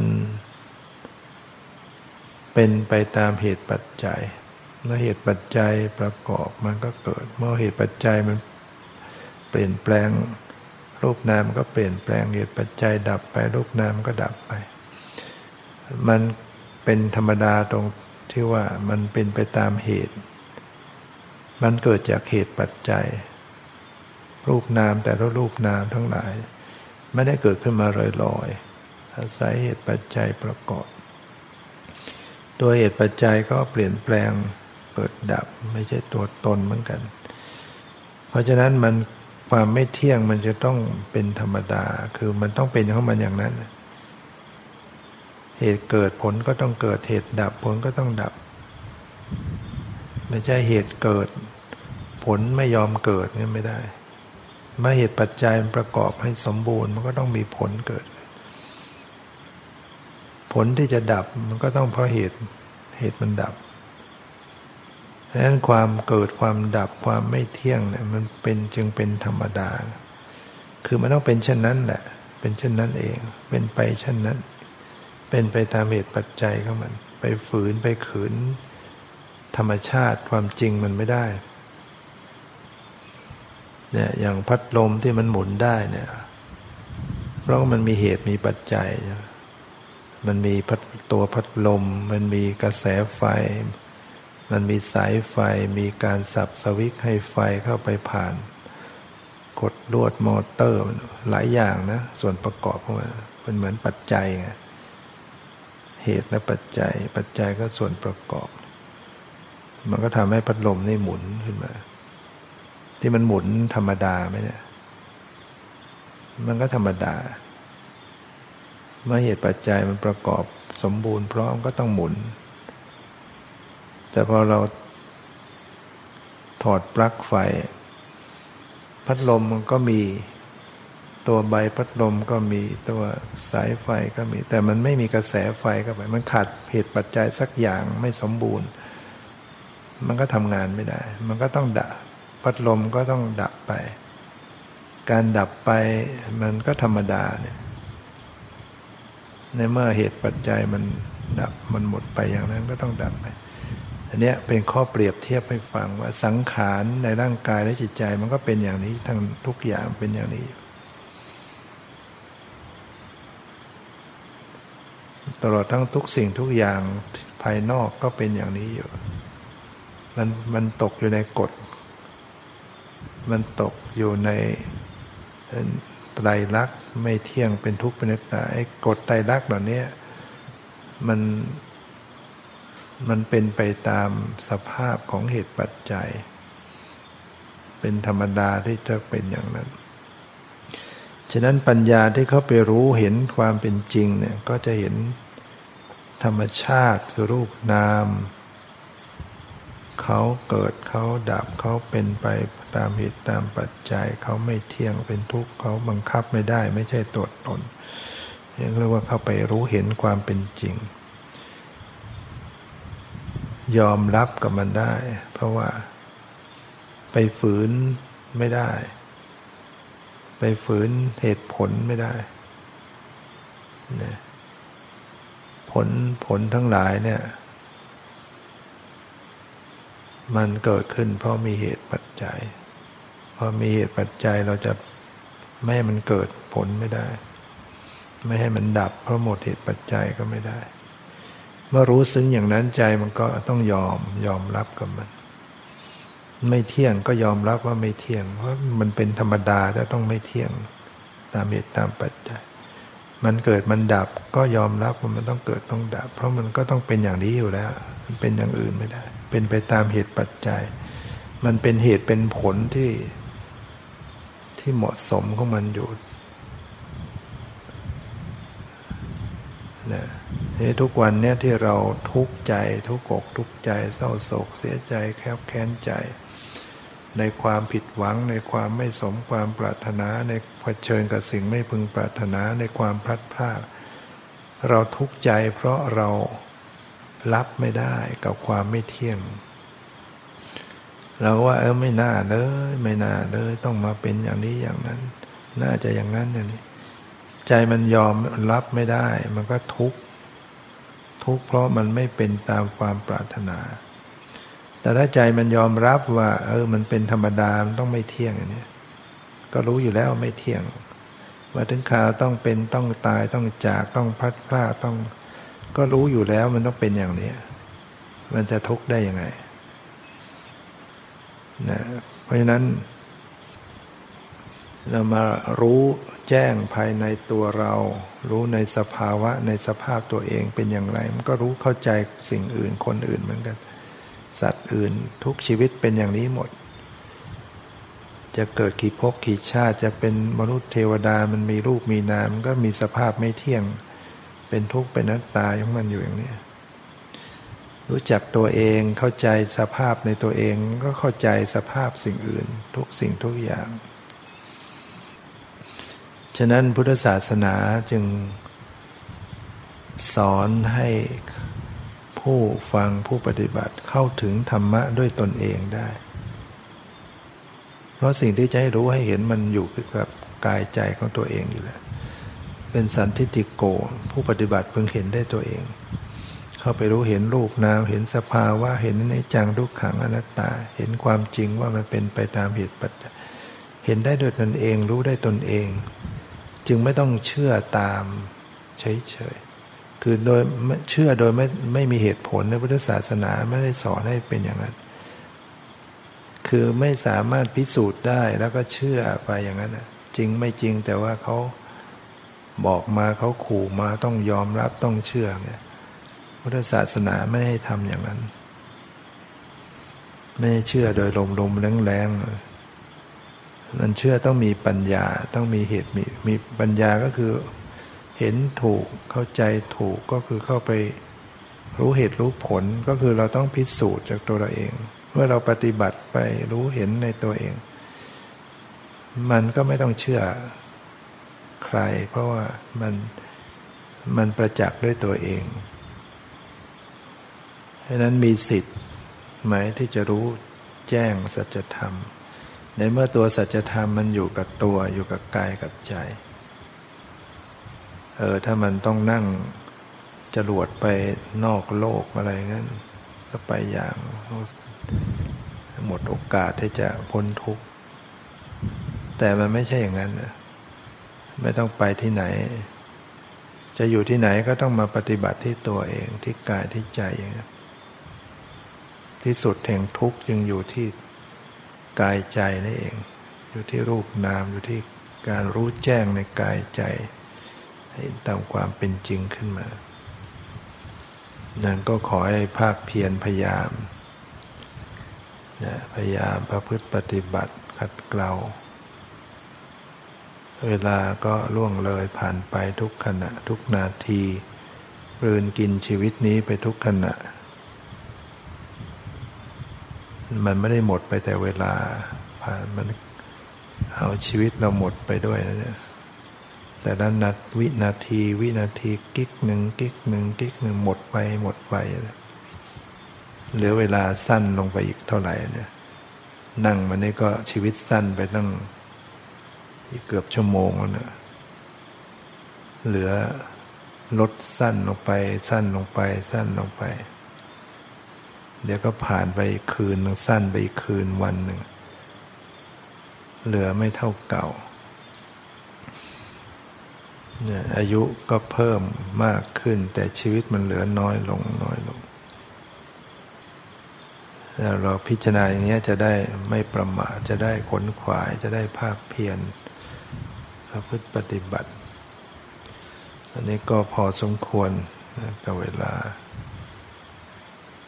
เป็นไปตามเหตุปัจจัยเมื่อเหตุปัจจัยประกอบมันก็เกิด เมื่อเหตุปัจจัยมันเปลี่ยนแปลงรูปนามก็เปลี่ยนแปลงเหตุปัจจัยดับไปรูปนามก็ดับไป มันเป็นธรรมดาตรงที่ว่ามันเป็นไปตามเหตุ มันเกิดจากเหตุปัจจัย รูปนามแต่ละรูปนามทั้งหลาย ไม่ได้เกิดขึ้นมาลอยๆอาศัยเหตุปัจจัยประกอบ ตัวเหตุปัจจัยก็เปลี่ยนแปลงเกิดดับไม่ใช่ตัวตนเหมือนกัน เพราะฉะนั้นมันความไม่เที่ยงมันจะต้องเป็นธรรมดา คือมันต้องเป็นของมันอย่างนั้น เหตุเกิดผลก็ต้องเกิด เหตุดับผลก็ต้องดับ ไม่ใช่เหตุเกิด ผลไม่ยอมเกิดนี่ไม่ได้ เมื่อเหตุปัจจัยประกอบให้สมบูรณ์มันก็ต้องมีผลเกิด ผลที่จะดับมันก็ต้องเพราะเหตุเหตุมันดับดังนั้นความเกิดความดับความไม่เที่ยงเนี่ยมันเป็นจึงเป็นธรรมดา คือมันต้องเป็นเช่นนั้นแหละ เป็นเช่นนั้นเอง เป็นไปเช่นนั้น เป็นไปตามเหตุปัจจัยของมัน ไปฝืนไปขืน ธรรมชาติความจริงมันไม่ได้ เนี่ยอย่างพัดลมที่มันหมุนได้เนี่ย เพราะมันมีเหตุมีปัจจัย มันมีพัดตัวพัดลม มันมีกระแสไฟ มันมีสายไฟ มีการสับสวิตให้ไฟเข้าไปผ่าน กดลวดมอเตอร์หลายอย่างนะ ส่วนประกอบของมันเป็นเหมือนปัจจัยไงเหตุและปัจจัย ปัจจัยก็ส่วนประกอบ มันก็ทำให้พัดลมนี่หมุนขึ้นมา ที่มันหมุนธรรมดาไหมเนี่ยมันก็ธรรมดา เมื่อเหตุปัจจัยมันประกอบสมบูรณ์พร้อมก็ต้องหมุน แต่พอเราถอดปลั๊กไฟ พัดลมมันก็มี ตัวใบพัดลมก็มีตัวสายไฟก็มี แต่มันไม่มีกระแสไฟเข้าไป มันขาดเหตุปัจจัยสักอย่างไม่สมบูรณ์ มันก็ทำงานไม่ได้ มันก็ต้องดับ พัดลมก็ต้องดับไป การดับไปมันก็ธรรมดาเนี่ย ในเมื่อเหตุปัจจัยมันดับมันหมดไปอย่างนั้นก็ต้องดับไป อันนี้เป็นข้อเปรียบเทียบให้ฟังว่าสังขารในร่างกายและจิตใจมันก็เป็นอย่างนี้ทั้งทุกอย่างเป็นอย่างนี้ ตลอดทั้งทุกสิ่งทุกอย่างภายนอกก็เป็นอย่างนี้อยู่ มันมันตกอยู่ในกฎ มันตกอยู่ในไตรลักษณ์ไม่เที่ยงเป็นทุกข์เป็นนิจไอ้กฎไตรลักษณ์เหล่านี้มันมันเป็นไปตามสภาพของเหตุปัจจัย เป็นธรรมดาที่จะเป็นอย่างนั้น ฉะนั้นปัญญาที่เขาไปรู้เห็นความเป็นจริงเนี่ยก็จะเห็นธรรมชาติคือรูปนามเขาเกิดเขาดับเขาเป็นไป ตามเหตุตามปัจจัยเขาไม่เที่ยงเป็นทุกข์เขาบังคับไม่ได้ไม่ใช่ตัวตนเรียกว่าเขาไปรู้เห็นความเป็นจริง ยอมรับกับมันได้ เพราะว่า ไปฝืนไม่ได้ ไปฝืนเหตุผลไม่ได้นะผลผลทั้งหลายเนี่ย มันเกิดขึ้น เพราะมีเหตุปัจจัย พอมีเหตุปัจจัยเราจะไม่ให้มันเกิดผลไม่ได้ ไม่ให้มันดับ เพราะหมดเหตุปัจจัยก็ไม่ได้ เมื่อรู้ซึ้งอย่างนั้นใจมันก็ต้องยอมยอมรับกับมัน ไม่เที่ยงก็ยอมรับว่าไม่เที่ยง เพราะมันเป็นธรรมดาจะต้องไม่เที่ยงตามเหตุตามปัจจัย มันเกิดมันดับก็ยอมรับว่ามันต้องเกิดต้องดับ เพราะมันก็ต้องเป็นอย่างนี้อยู่แล้ว มันเป็นอย่างอื่นไม่ได้ เป็นไปตามเหตุปัจจัย มันเป็นเหตุเป็นผลที่ที่เหมาะสมของมันอยู่นะนี่ทุกวันเนี่ยที่เราทุกข์ใจทุกข์กทุกใจเศร้าโศกเสียใจแคบแค้นใจ ในความผิดหวังในความไม่สมความปรารถนา ในเผชิญกับสิ่งไม่พึงปรารถนาในความพลัดพรากเราทุกข์ใจเพราะเรา รับไม่ได้กับความไม่เที่ยง เราว่าเออไม่น่าเลย ไม่น่าเลยต้องมาเป็นอย่างนี้อย่างนั้น น่าจะอย่างนั้นอย่างนี้ ใจมันยอมรับไม่ได้ มันก็ทุกข์ทุกข์เพราะมันไม่เป็นตามความปรารถนา แต่ถ้าใจมันยอมรับว่า เออ มันเป็นธรรมดามันต้องไม่เที่ยงอย่างนี้ก็รู้อยู่แล้วไม่เที่ยงว่าถึงข่าวต้องเป็นต้องตายต้องจากต้องพัดพลาดต้อง ก็รู้อยู่แล้วมันต้องเป็นอย่างนี้ มันจะทุกข์ได้ยังไงนะเพราะฉะนั้น เรามารู้แจ้งภายในตัวเรา รู้ในสภาวะในสภาพตัวเองเป็นอย่างไร มันก็รู้เข้าใจสิ่งอื่นคนอื่นเหมือนกัน สัตว์อื่นทุกชีวิตเป็นอย่างนี้หมด จะเกิดกี่ภพกี่ชาติจะเป็นมนุษย์เทวดามันมีรูปมีนามมันก็มีสภาพไม่เที่ยง เป็นทุกข์เป็นนัตตาของมันอยู่อย่างนี้รู้จักตัวเองเข้าใจสภาพในตัวเองก็เข้าใจสภาพสิ่งอื่น ทุกสิ่งทุกอย่าง ฉะนั้นพุทธศาสนาจึงสอนให้ผู้ฟังผู้ปฏิบัติเข้าถึงธรรมะด้วยตนเองได้ เพราะสิ่งที่จะให้รู้ให้เห็นมันอยู่กับกายใจของตัวเองอยู่แล้ว เป็นสันทิติโก ผู้ปฏิบัติเพิ่งเห็นได้ตัวเอง เข้าไปรู้เห็นรูปนามเห็นสภาวะเห็นในจังทุกขังอนัตตา เห็นความจริงว่ามันเป็นไปตามเหตุปัจจัยเห็นได้ด้วยตนเองรู้ได้ตนเอง จึงไม่ต้องเชื่อตามเฉยๆคือโดยเชื่อโดยไม่ไม่มีเหตุผลในพุทธศาสนาไม่ได้สอนให้เป็นอย่างนั้น คือไม่สามารถพิสูจน์ได้แล้วก็เชื่อไปอย่างนั้นจริงไม่จริงแต่ว่าเขา บอกมาเขาขู่มาต้องยอมรับต้องเชื่อเนี่ยพุทธศาสนาไม่ให้ทำอย่างนั้น ไม่เชื่อโดยลมลมแรงแรงมันเชื่อต้องมีปัญญาต้องมีเหตุมีมีปัญญาก็คือเห็นถูกเข้าใจถูกก็คือเข้าไปรู้เหตุรู้ผลก็คือเราต้องพิสูจน์จากตัวเราเอง เมื่อเราปฏิบัติไปรู้เห็นในตัวเอง มันก็ไม่ต้องเชื่อ ใคร เพราะว่ามันมันประจักษ์ด้วยตัวเองดังนั้นมีสิทธิ์ไหมที่จะรู้แจ้งสัจธรรม ในเมื่อตัวสัจธรรมมันอยู่กับตัวอยู่กับกายกับใจ เออถ้ามันต้องนั่งจรวดไปนอกโลกอะไรงั้น ก็ไปอย่างหมดโอกาสที่จะพ้นทุกข์ แต่มันไม่ใช่อย่างนั้นนะ ไม่ต้องไปที่ไหน จะอยู่ที่ไหนก็ต้องมาปฏิบัติที่ตัวเองที่กายที่ใจองที่สุดแห่งทุกข์จึงอยู่ที่กายใจนี่เอง อยู่ที่รูปนามอยู่ที่การรู้แจ้งในกายใจ ให้ตามความเป็นจริงขึ้นมานั่นก็ขอให้ภาคเพียรพยายามนะพยายามประพฤติปฏิบัติขัดเกลา เวลาก็ล่วงเลยผ่านไปทุกขณะทุกนาทีรืนกินชีวิตนี้ไปทุกขณะ มันไม่ได้หมดไปแต่เวลาผ่านมันเอาชีวิตเราหมดไปด้วยนะเนี่ยแต่ละนาวินาทีวินาทีกิ๊กหนึ่งกิ๊กหนึ่งกิ๊กหนึ่งหมดไปหมดไป เหลือเวลาสั้นลงไปอีกเท่าไหร่เนี่ย นั่งมันนี่ก็ชีวิตสั้นไปตั้ง เกือบชั่วโมงแล้วเนี่ยเหลือลดสั้นลงไป สั้นลงไป สั้นลงไป เดี๋ยวก็ผ่านไปคืนนึงสั้นไปอีกคืนวันหนึ่ง เหลือไม่เท่าเก่าเนี่ยอายุก็เพิ่มมากขึ้น แต่ชีวิตมันเหลือน้อยลงน้อยลงเราพิจารณาอย่างนี้จะได้ไม่ประมาทจะได้ขนขวายจะได้ภาคเพียร ประพฤติปฏิบัติ อันนี้ก็พอสมควรกับเวลา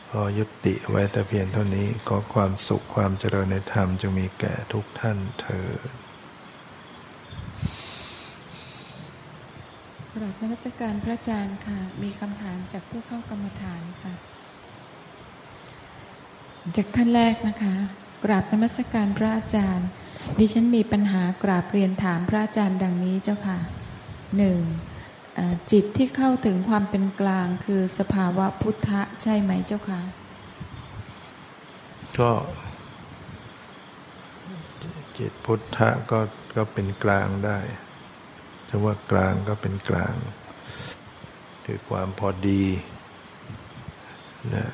พอยุติไว้แต่เพียงเท่านี้ก็ความสุขความเจริญในธรรมจะมีแก่ทุกท่านเธอกราบนมัสการพระอาจารย์ค่ะ มีคำถามจากผู้เข้ากรรมฐานค่ะ จากท่านแรกนะคะ กราบนมัสการพระอาจารย์ ดิฉันมีปัญหากราบเรียนถามพระอาจารย์ดังนี้เจ้าค่ะหนึ่งจิตที่เข้าถึงความเป็นกลางคือสภาวะพุทธะใช่ไหมเจ้าค่ะก็จิตพุทธะก็ก็เป็นกลางได้จะว่ากลางก็เป็นกลาง คือความพอดีนะ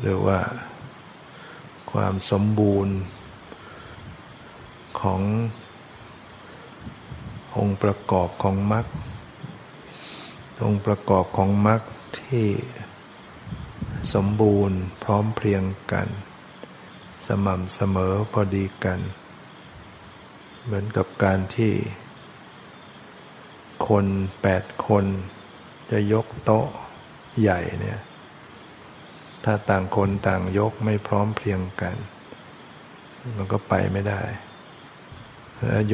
หรือว่าความสมบูรณ์ ขององค์ประกอบของมรรคองค์ประกอบของมรรคที่สมบูรณ์พร้อมเพรียงกัน สม่ำเสมอพอดีกัน เหมือนกับการที่ คนแปดคนจะยกโต๊ะใหญ่เนี่ย ถ้าต่างคนต่างยกไม่พร้อมเพรียงกัน มันก็ไปไม่ได้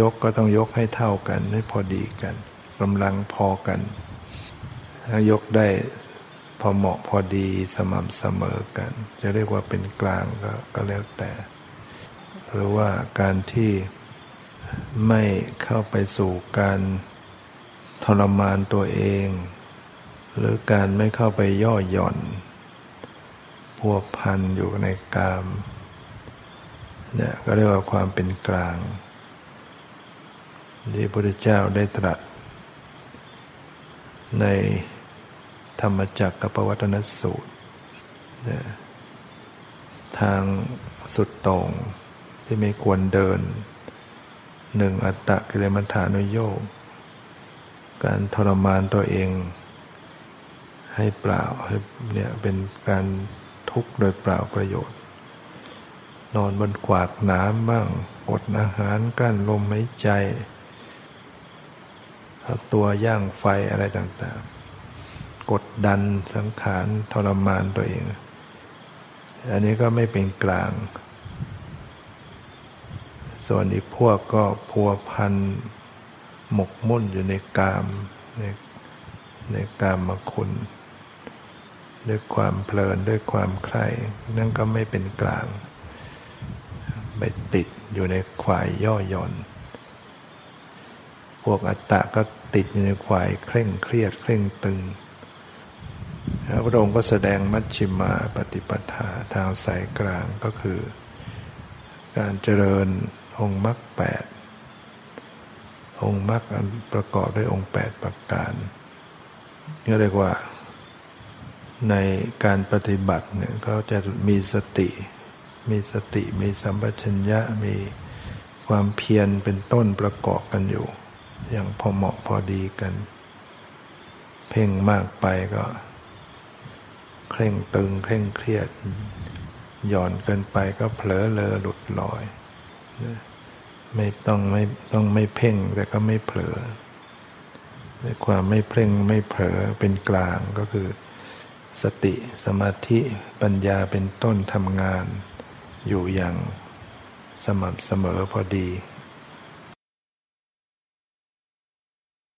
ยกก็ต้องยกให้เท่ากัน ให้พอดีกันกำลังพอกันถ้ายกได้พอเหมาะพอดีสม่ำเสมอกัน จะเรียกว่าเป็นกลางก็ก็แล้วแต่หรือว่าการที่ไม่เข้าไปสู่การทรมานตัวเอง หรือการไม่เข้าไปย่อหย่อนพัวพันอยู่ในกามเนี่ยก็เรียกว่าความเป็นกลาง ที่พระพุทธเจ้าได้ตรัส ในธรรมจักรกับปวัตนสูตร ทางสุดตรงที่ไม่ควรเดินหนึ่งอัตตะกิเลมัฐานุโยกการทรมานตัวเองให้เปล่าให้เนี่ยเป็นการทุกข์โดยเปล่าประโยชน์ นอนบนกวากน้ำบ้างอดอาหารกั้นลมหายใจ ตัวย่างไฟอะไรต่างๆ กดดันสังขารทรมานตัวเอง อันนี้ก็ไม่เป็นกลาง ส่วนอีกพวกก็พัวพันหมกมุ่นอยู่ในกามในในกามมคุณ ด้วยความเพลินด้วยความใคร่นั่นก็ไม่เป็นกลาง ไปติดอยู่ในควายย่อหย่อน วกอัตตะก็ติดอยู่ในควายเคร่งเครียดเคร่งตึงพระองค์ก็แสดงมัชชิมาปฏิปทาทางสายกลางก็คือ การเจริญองค์มรรคแปดองค์มรรคประกอบด้วยองค์แปดประการก็เรียกว่า ในการปฏิบัติเนี่ยเขาจะมีสติ มีสติมีสัมปชัญญะมีความเพียรเป็นต้นประกอบกันอยู่ อย่างพอเหมาะพอดีกัน เพ่งมากไปก็ เคร่งตึง เคร่งเครียด หย่อนเกินไปก็เผลอเลอหลุดลอยไม่ต้องไม่ต้องไม่เพ่งแต่ก็ไม่เผลอในความไม่เพ่งไม่เผลอเป็นกลางก็คือ สติสมาธิปัญญาเป็นต้นทำงาน อยู่อย่างสม่ำเสมอพอดี